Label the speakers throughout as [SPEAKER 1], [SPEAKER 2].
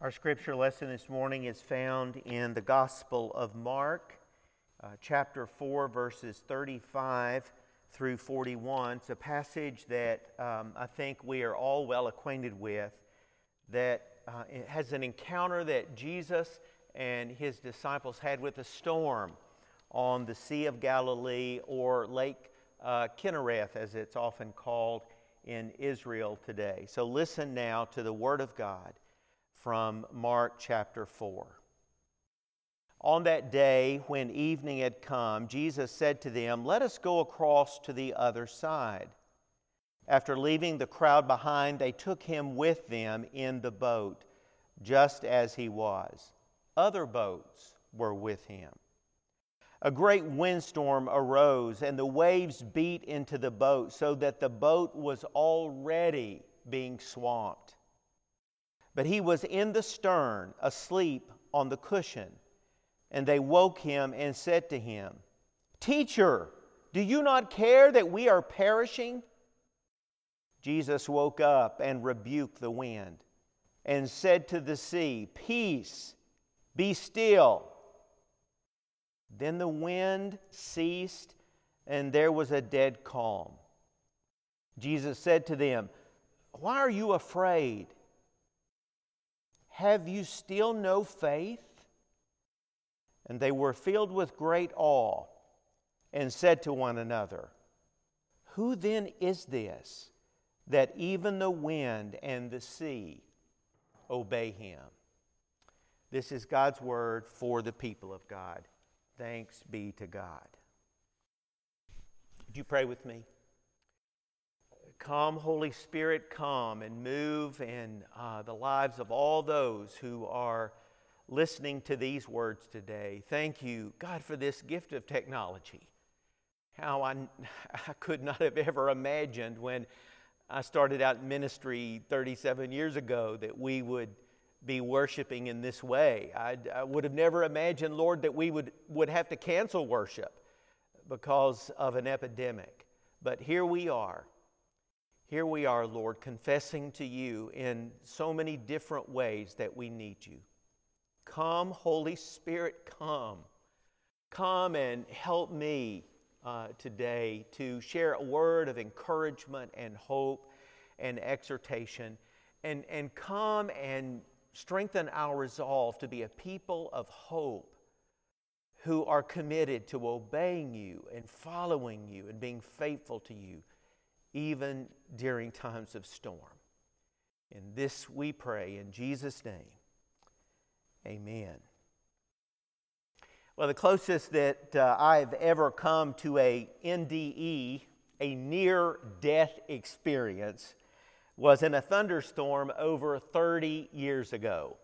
[SPEAKER 1] Our scripture lesson this morning is found in the Gospel of Mark, uh, chapter 4, verses 35 through 41. It's a passage that um, I think we are all well acquainted with, that uh, has an encounter that Jesus and his disciples had with a storm on the Sea of Galilee or Lake uh, Kinnereth, as it's often called in Israel today. So listen now to the Word of God from Mark chapter 4. On that day, when evening had come, Jesus said to them, Let us go across to the other side. After leaving the crowd behind, they took him with them in the boat, just as he was. Other boats were with him. A great windstorm arose, and the waves beat into the boat, so that the boat was already being swamped. But he was in the stern, asleep on the cushion. And they woke him and said to him, Teacher, do you not care that we are perishing? Jesus woke up and rebuked the wind and said to the sea, Peace, be still. Then the wind ceased and there was a dead calm. Jesus said to them, Why are you afraid? Have you still no faith? And they were filled with great awe and said to one another, Who then is this that even the wind and the sea obey him? This is God's word for the people of God. Thanks be to God. Would you pray with me? Come, Holy Spirit, come and move in uh, the lives of all those who are listening to these words today. Thank you, God, for this gift of technology. How I, I could not have ever imagined when I started out in ministry 37 years ago that we would be worshiping in this way. I'd, I would have never imagined, Lord, that we would, would have to cancel worship because of an epidemic. But here we are here we are, Lord, confessing to you in so many different ways that we need you. Come, Holy Spirit, come. Come and help me uh, today to share a word of encouragement and hope and exhortation. And, and come and strengthen our resolve to be a people of hope who are committed to obeying you and following you and being faithful to you even during times of storm. In this we pray in Jesus' name. Amen. Well, the closest that uh, I've ever come to a NDE, a near death experience, was in a thunderstorm over 30 years ago.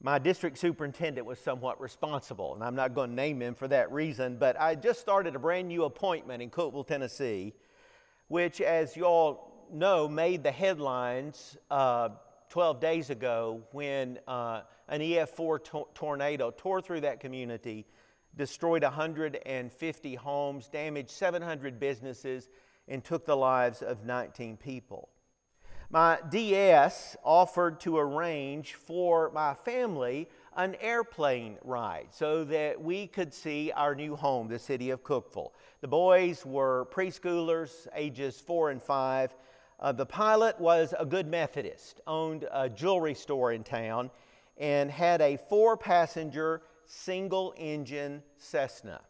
[SPEAKER 1] My district superintendent was somewhat responsible, and I'm not going to name him for that reason, but I just started a brand new appointment in Cookeville, Tennessee which, as you all know, made the headlines uh, 12 days ago when uh, an EF4 to- tornado tore through that community, destroyed 150 homes, damaged 700 businesses, and took the lives of 19 people. My DS offered to arrange for my family an airplane ride so that we could see our new home, the city of Cookeville. The boys were preschoolers, ages four and five. Uh, the pilot was a good Methodist, owned a jewelry store in town, and had a four passenger, single engine Cessna.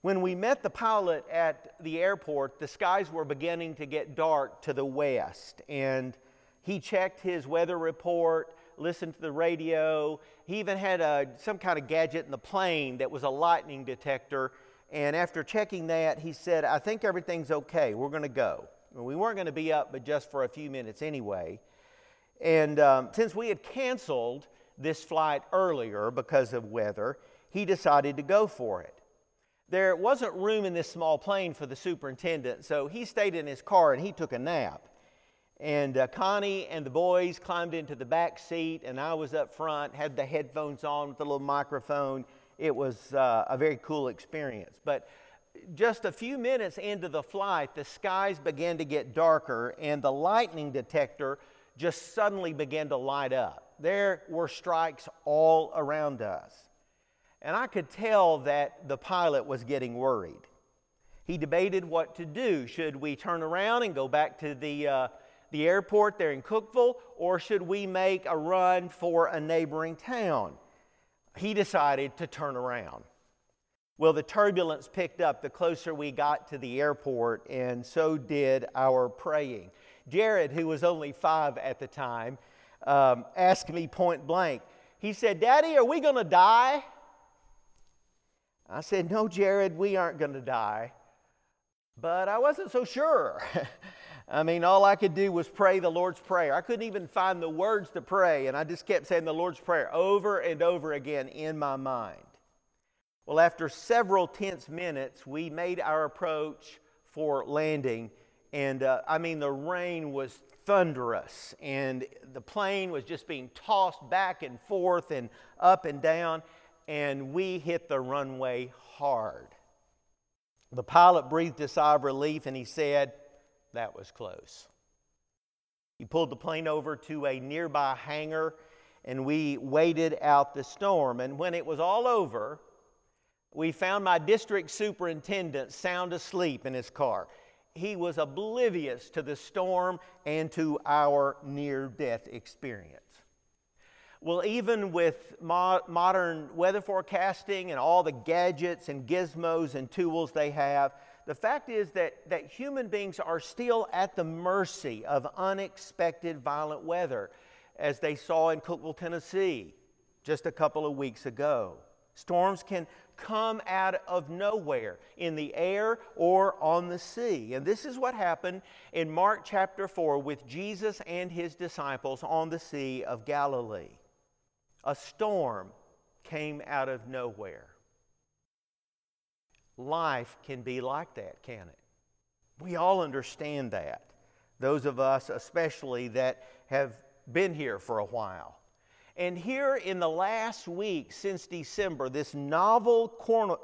[SPEAKER 1] When we met the pilot at the airport, the skies were beginning to get dark to the west, and he checked his weather report listened to the radio. He even had a, some kind of gadget in the plane that was a lightning detector. And after checking that, he said, I think everything's okay. We're going to go. we weren't going to be up, but just for a few minutes anyway. And um, since we had canceled this flight earlier because of weather, he decided to go for it. There wasn't room in this small plane for the superintendent, so he stayed in his car and he took a nap. And uh, Connie and the boys climbed into the back seat, and I was up front, had the headphones on with the little microphone. It was uh, a very cool experience. But just a few minutes into the flight, the skies began to get darker, and the lightning detector just suddenly began to light up. There were strikes all around us. And I could tell that the pilot was getting worried. He debated what to do. Should we turn around and go back to the, uh, the airport there in Cookeville, or should we make a run for a neighboring town? He decided to turn around. Well, the turbulence picked up the closer we got to the airport, and so did our praying. Jared, who was only five at the time, um, asked me point blank. He said, Daddy, are we going to die? I said, No, Jared, we aren't going to die. But I wasn't so sure. I mean, all I could do was pray the Lord's Prayer. I couldn't even find the words to pray, and I just kept saying the Lord's Prayer over and over again in my mind. Well, after several tense minutes, we made our approach for landing, and uh, I mean, the rain was thunderous, and the plane was just being tossed back and forth and up and down, and we hit the runway hard. The pilot breathed a sigh of relief and he said, That was close. He pulled the plane over to a nearby hangar and we waited out the storm. And when it was all over, we found my district superintendent sound asleep in his car. He was oblivious to the storm and to our near death experience. Well, even with mo- modern weather forecasting and all the gadgets and gizmos and tools they have, the fact is that, that human beings are still at the mercy of unexpected violent weather, as they saw in Cookeville, Tennessee, just a couple of weeks ago. Storms can come out of nowhere in the air or on the sea. And this is what happened in Mark chapter 4 with Jesus and his disciples on the Sea of Galilee a storm came out of nowhere. Life can be like that, can it? We all understand that. Those of us, especially, that have been here for a while. And here in the last week since December, this novel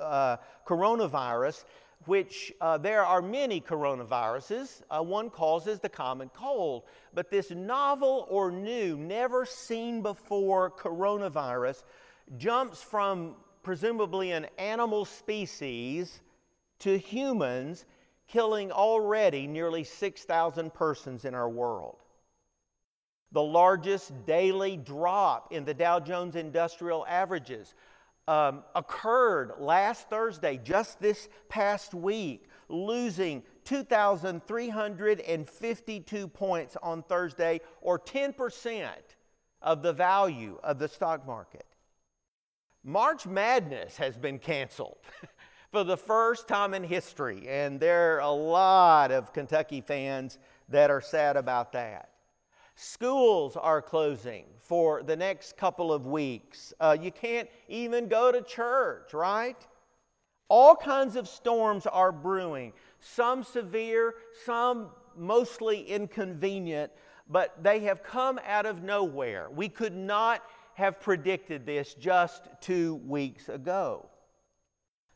[SPEAKER 1] uh, coronavirus which uh, there are many coronaviruses. Uh, one causes the common cold. But this novel or new, never seen before coronavirus jumps from presumably an animal species to humans, killing already nearly 6,000 persons in our world. The largest daily drop in the Dow Jones Industrial Averages um, occurred last Thursday, just this past week, losing 2,352 points on Thursday, or 10% of the value of the stock market. March Madness has been canceled for the first time in history, and there are a lot of Kentucky fans that are sad about that. Schools are closing for the next couple of weeks. Uh, you can't even go to church, right? All kinds of storms are brewing, some severe, some mostly inconvenient, but they have come out of nowhere. We could not have predicted this just two weeks ago.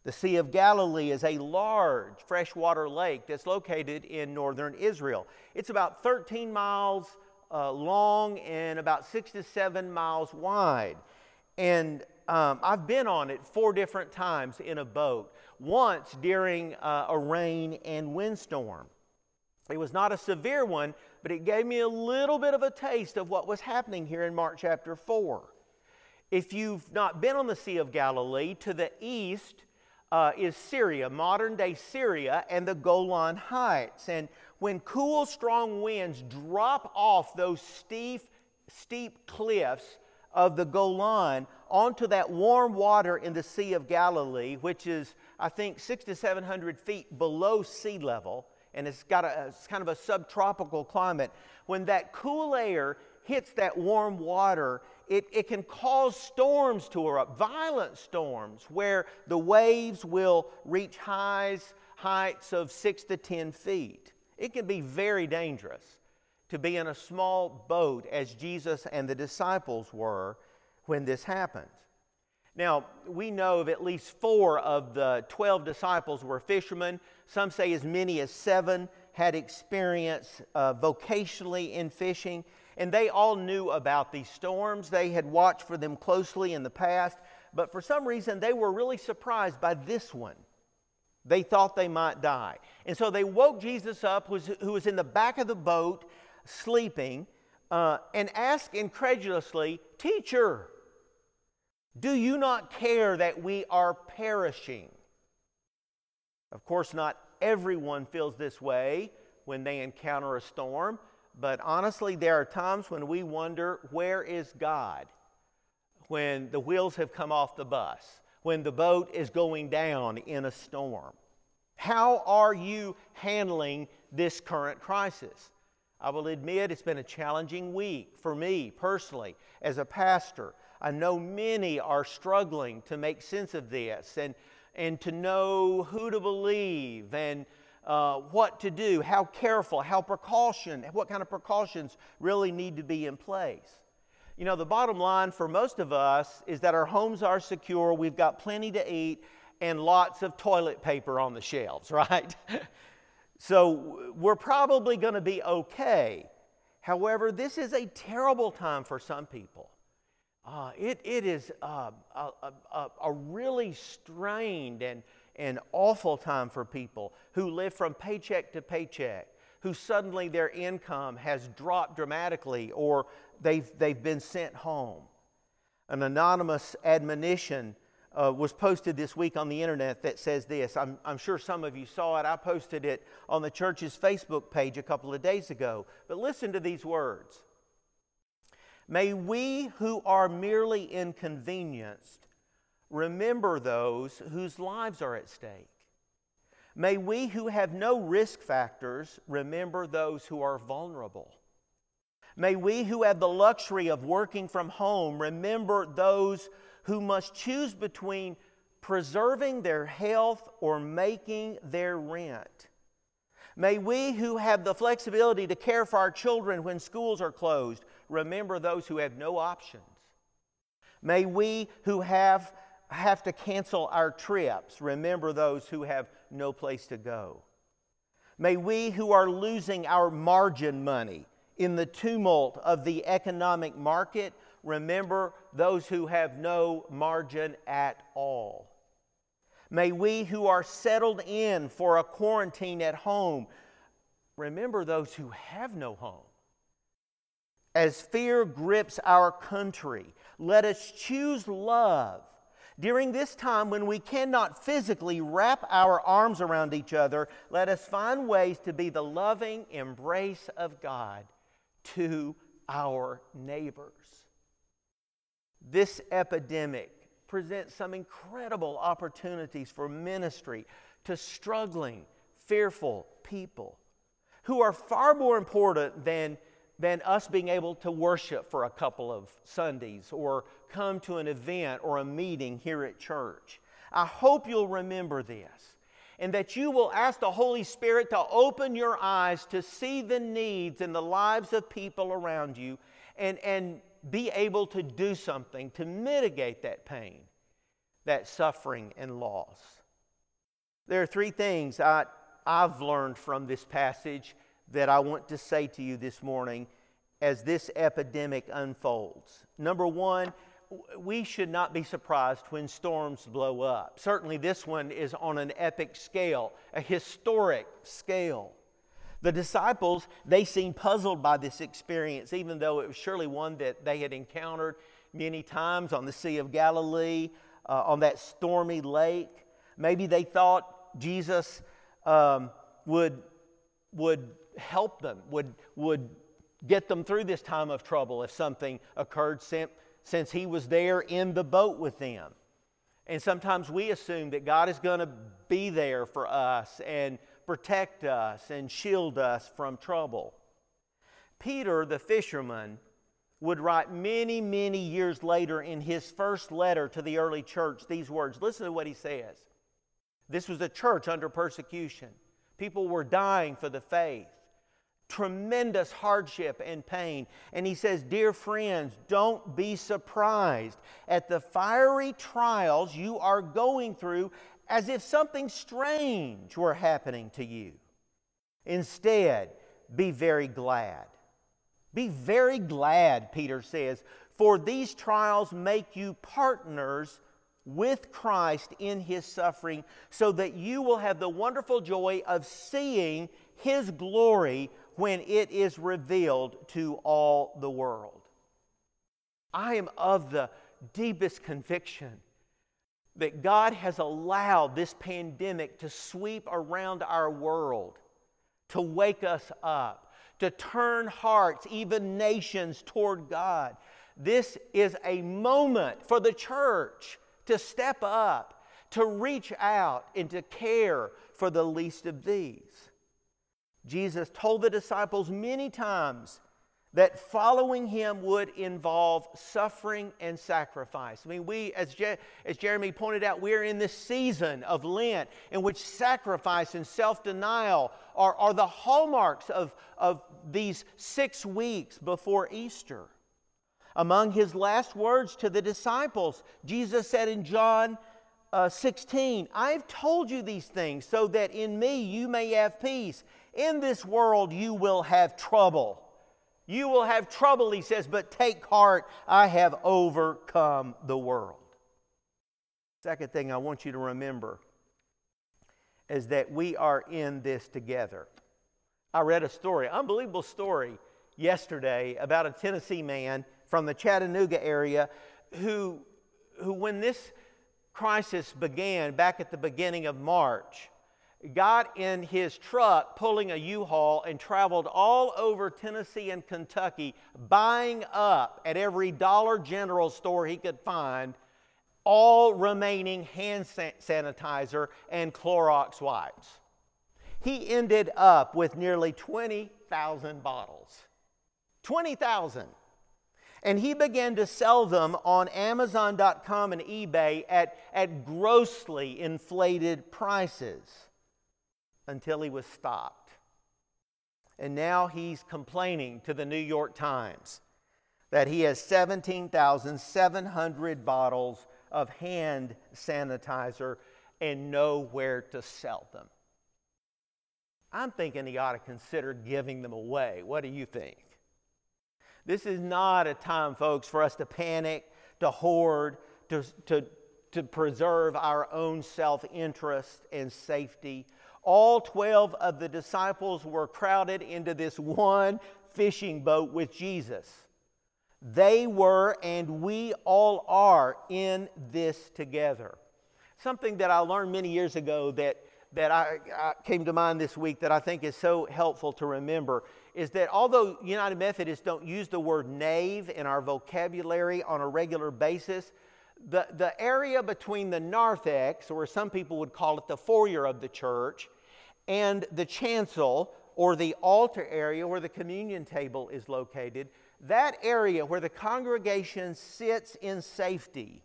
[SPEAKER 1] The Sea of Galilee is a large freshwater lake that's located in northern Israel. It's about 13 miles uh, long and about six to seven miles wide. And um, I've been on it four different times in a boat, once during uh, a rain and windstorm. It was not a severe one, but it gave me a little bit of a taste of what was happening here in Mark chapter 4. If you've not been on the Sea of Galilee, to the east uh, is Syria, modern day Syria, and the Golan Heights. And when cool, strong winds drop off those steep, steep cliffs of the Golan onto that warm water in the Sea of Galilee, which is, I think, six to 700 feet below sea level, and it's got a, it's kind of a subtropical climate. When that cool air hits that warm water, it, it can cause storms to erupt, violent storms, where the waves will reach highs, heights of six to 10 feet. It can be very dangerous to be in a small boat as Jesus and the disciples were when this happened. Now, we know of at least four of the 12 disciples were fishermen. Some say as many as seven had experience uh, vocationally in fishing. And they all knew about these storms. They had watched for them closely in the past, but for some reason they were really surprised by this one. They thought they might die. And so they woke Jesus up, who was in the back of the boat sleeping, uh, and asked incredulously, Teacher, do you not care that we are perishing? Of course, not everyone feels this way when they encounter a storm, but honestly, there are times when we wonder, where is God? When the wheels have come off the bus, when the boat is going down in a storm. How are you handling this current crisis? I will admit it's been a challenging week for me personally as a pastor. I know many are struggling to make sense of this and, and to know who to believe and uh, what to do, how careful, how precaution, what kind of precautions really need to be in place. You know, the bottom line for most of us is that our homes are secure, we've got plenty to eat, and lots of toilet paper on the shelves, right? so we're probably going to be okay. However, this is a terrible time for some people. Uh, it, it is uh, a, a, a really strained and, and awful time for people who live from paycheck to paycheck, who suddenly their income has dropped dramatically or they've, they've been sent home. An anonymous admonition uh, was posted this week on the internet that says this. I'm, I'm sure some of you saw it. I posted it on the church's Facebook page a couple of days ago. But listen to these words May we who are merely inconvenienced remember those whose lives are at stake. May we who have no risk factors remember those who are vulnerable. May we who have the luxury of working from home remember those who must choose between preserving their health or making their rent. May we who have the flexibility to care for our children when schools are closed remember those who have no options. May we who have, have to cancel our trips remember those who have no place to go. May we who are losing our margin money in the tumult of the economic market remember those who have no margin at all. May we who are settled in for a quarantine at home remember those who have no home. As fear grips our country, let us choose love. During this time when we cannot physically wrap our arms around each other, let us find ways to be the loving embrace of God to our neighbors. This epidemic presents some incredible opportunities for ministry to struggling, fearful people who are far more important than, than us being able to worship for a couple of Sundays or come to an event or a meeting here at church. I hope you'll remember this and that you will ask the Holy Spirit to open your eyes to see the needs in the lives of people around you and, and be able to do something to mitigate that pain, that suffering and loss. There are three things I, I've learned from this passage that I want to say to you this morning as this epidemic unfolds. Number one, we should not be surprised when storms blow up. Certainly, this one is on an epic scale, a historic scale. The disciples, they seemed puzzled by this experience, even though it was surely one that they had encountered many times on the Sea of Galilee, uh, on that stormy lake. Maybe they thought Jesus um, would, would help them, would, would get them through this time of trouble if something occurred, since, since he was there in the boat with them. And sometimes we assume that God is going to be there for us and protect us and shield us from trouble. Peter, the fisherman, would write many, many years later in his first letter to the early church these words. Listen to what he says. This was a church under persecution. People were dying for the faith, tremendous hardship and pain. And he says, Dear friends, don't be surprised at the fiery trials you are going through as if something strange were happening to you. Instead, be very glad. Be very glad, Peter says, for these trials make you partners with Christ in his suffering, so that you will have the wonderful joy of seeing his glory when it is revealed to all the world. I am of the deepest conviction that God has allowed this pandemic to sweep around our world, to wake us up, to turn hearts, even nations, toward God. This is a moment for the church to step up, to reach out, and to care for the least of these. Jesus told the disciples many times that following him would involve suffering and sacrifice. I mean, we, as, Je- as Jeremy pointed out, we're in this season of Lent in which sacrifice and self denial are, are the hallmarks of, of these six weeks before Easter. Among his last words to the disciples, Jesus said in John uh, 16, I've told you these things so that in me you may have peace. In this world you will have trouble. You will have trouble, he says, but take heart, I have overcome the world. Second thing I want you to remember is that we are in this together. I read a story, unbelievable story, yesterday about a Tennessee man from the Chattanooga area who, who when this crisis began back at the beginning of March, got in his truck pulling a U-Haul and traveled all over Tennessee and Kentucky buying up at every Dollar General store he could find all remaining hand sanitizer and Clorox wipes. He ended up with nearly 20,000 bottles. 20,000. And he began to sell them on Amazon.com and eBay at, at grossly inflated prices until he was stopped. And now he's complaining to the New York Times that he has 17,700 bottles of hand sanitizer and nowhere to sell them. I'm thinking he ought to consider giving them away. What do you think? This is not a time, folks, for us to panic, to hoard, to, to, to preserve our own self interest and safety. All 12 of the disciples were crowded into this one fishing boat with Jesus. They were, and we all are, in this together. Something that I learned many years ago that, that I, I came to mind this week that I think is so helpful to remember is that although United Methodists don't use the word nave in our vocabulary on a regular basis, the, the area between the narthex, or some people would call it the foyer of the church, and the chancel, or the altar area where the communion table is located, that area where the congregation sits in safety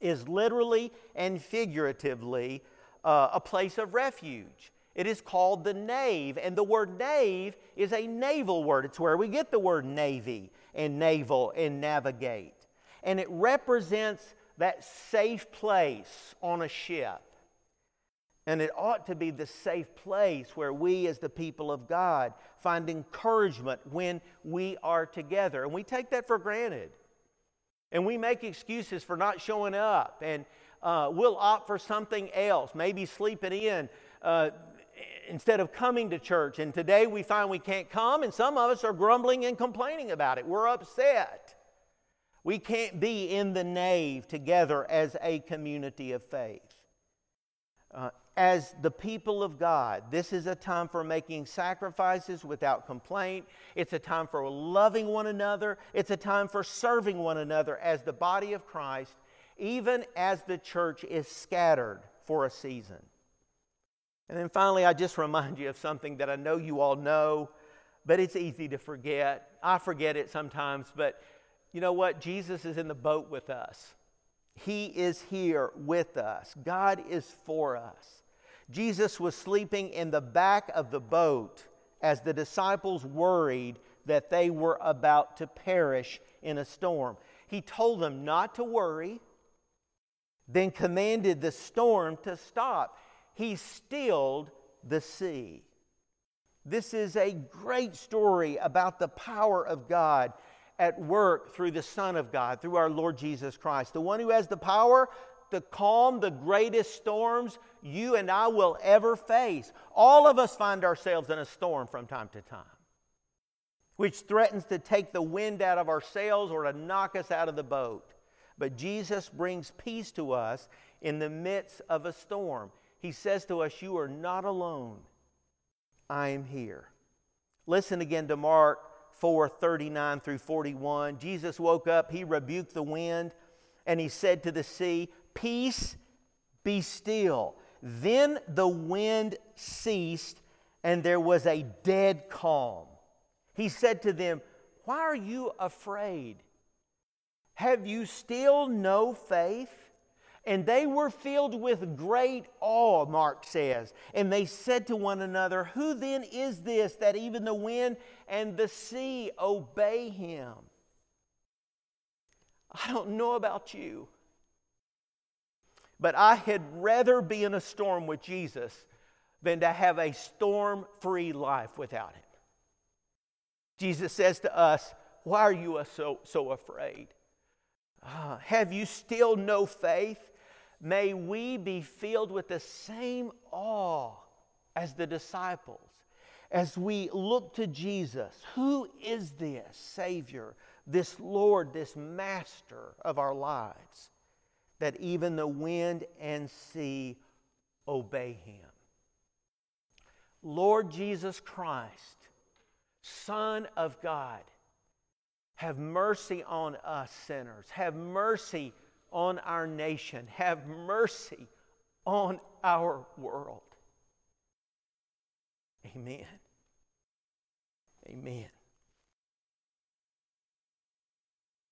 [SPEAKER 1] is literally and figuratively uh, a place of refuge. It is called the nave, and the word nave is a naval word. It's where we get the word navy and naval and navigate. And it represents that safe place on a ship. And it ought to be the safe place where we, as the people of God, find encouragement when we are together. And we take that for granted. And we make excuses for not showing up. And uh, we'll opt for something else, maybe sleeping in. Uh, instead of coming to church. And today we find we can't come, and some of us are grumbling and complaining about it. We're upset. We can't be in the nave together as a community of faith. Uh, as the people of God, this is a time for making sacrifices without complaint. It's a time for loving one another. It's a time for serving one another as the body of Christ, even as the church is scattered for a season. And then finally, I just remind you of something that I know you all know, but it's easy to forget. I forget it sometimes, but you know what? Jesus is in the boat with us. He is here with us. God is for us. Jesus was sleeping in the back of the boat as the disciples worried that they were about to perish in a storm. He told them not to worry, then commanded the storm to stop he stilled the sea. This is a great story about the power of God at work through the Son of God, through our Lord Jesus Christ, the one who has the power to calm the greatest storms you and I will ever face. All of us find ourselves in a storm from time to time, which threatens to take the wind out of our sails or to knock us out of the boat. But Jesus brings peace to us in the midst of a storm. He says to us, You are not alone. I am here. Listen again to Mark 4 39 through 41. Jesus woke up, he rebuked the wind, and he said to the sea, Peace, be still. Then the wind ceased, and there was a dead calm. He said to them, Why are you afraid? Have you still no faith? And they were filled with great awe, Mark says. And they said to one another, Who then is this that even the wind and the sea obey him? I don't know about you, but I had rather be in a storm with Jesus than to have a storm free life without him. Jesus says to us, Why are you so, so afraid? Uh, have you still no faith? May we be filled with the same awe as the disciples as we look to Jesus. Who is this Savior, this Lord, this Master of our lives? that even the wind and sea obey him. Lord Jesus Christ, Son of God, have mercy on us sinners. Have mercy on our nation. Have mercy on our world. Amen. Amen.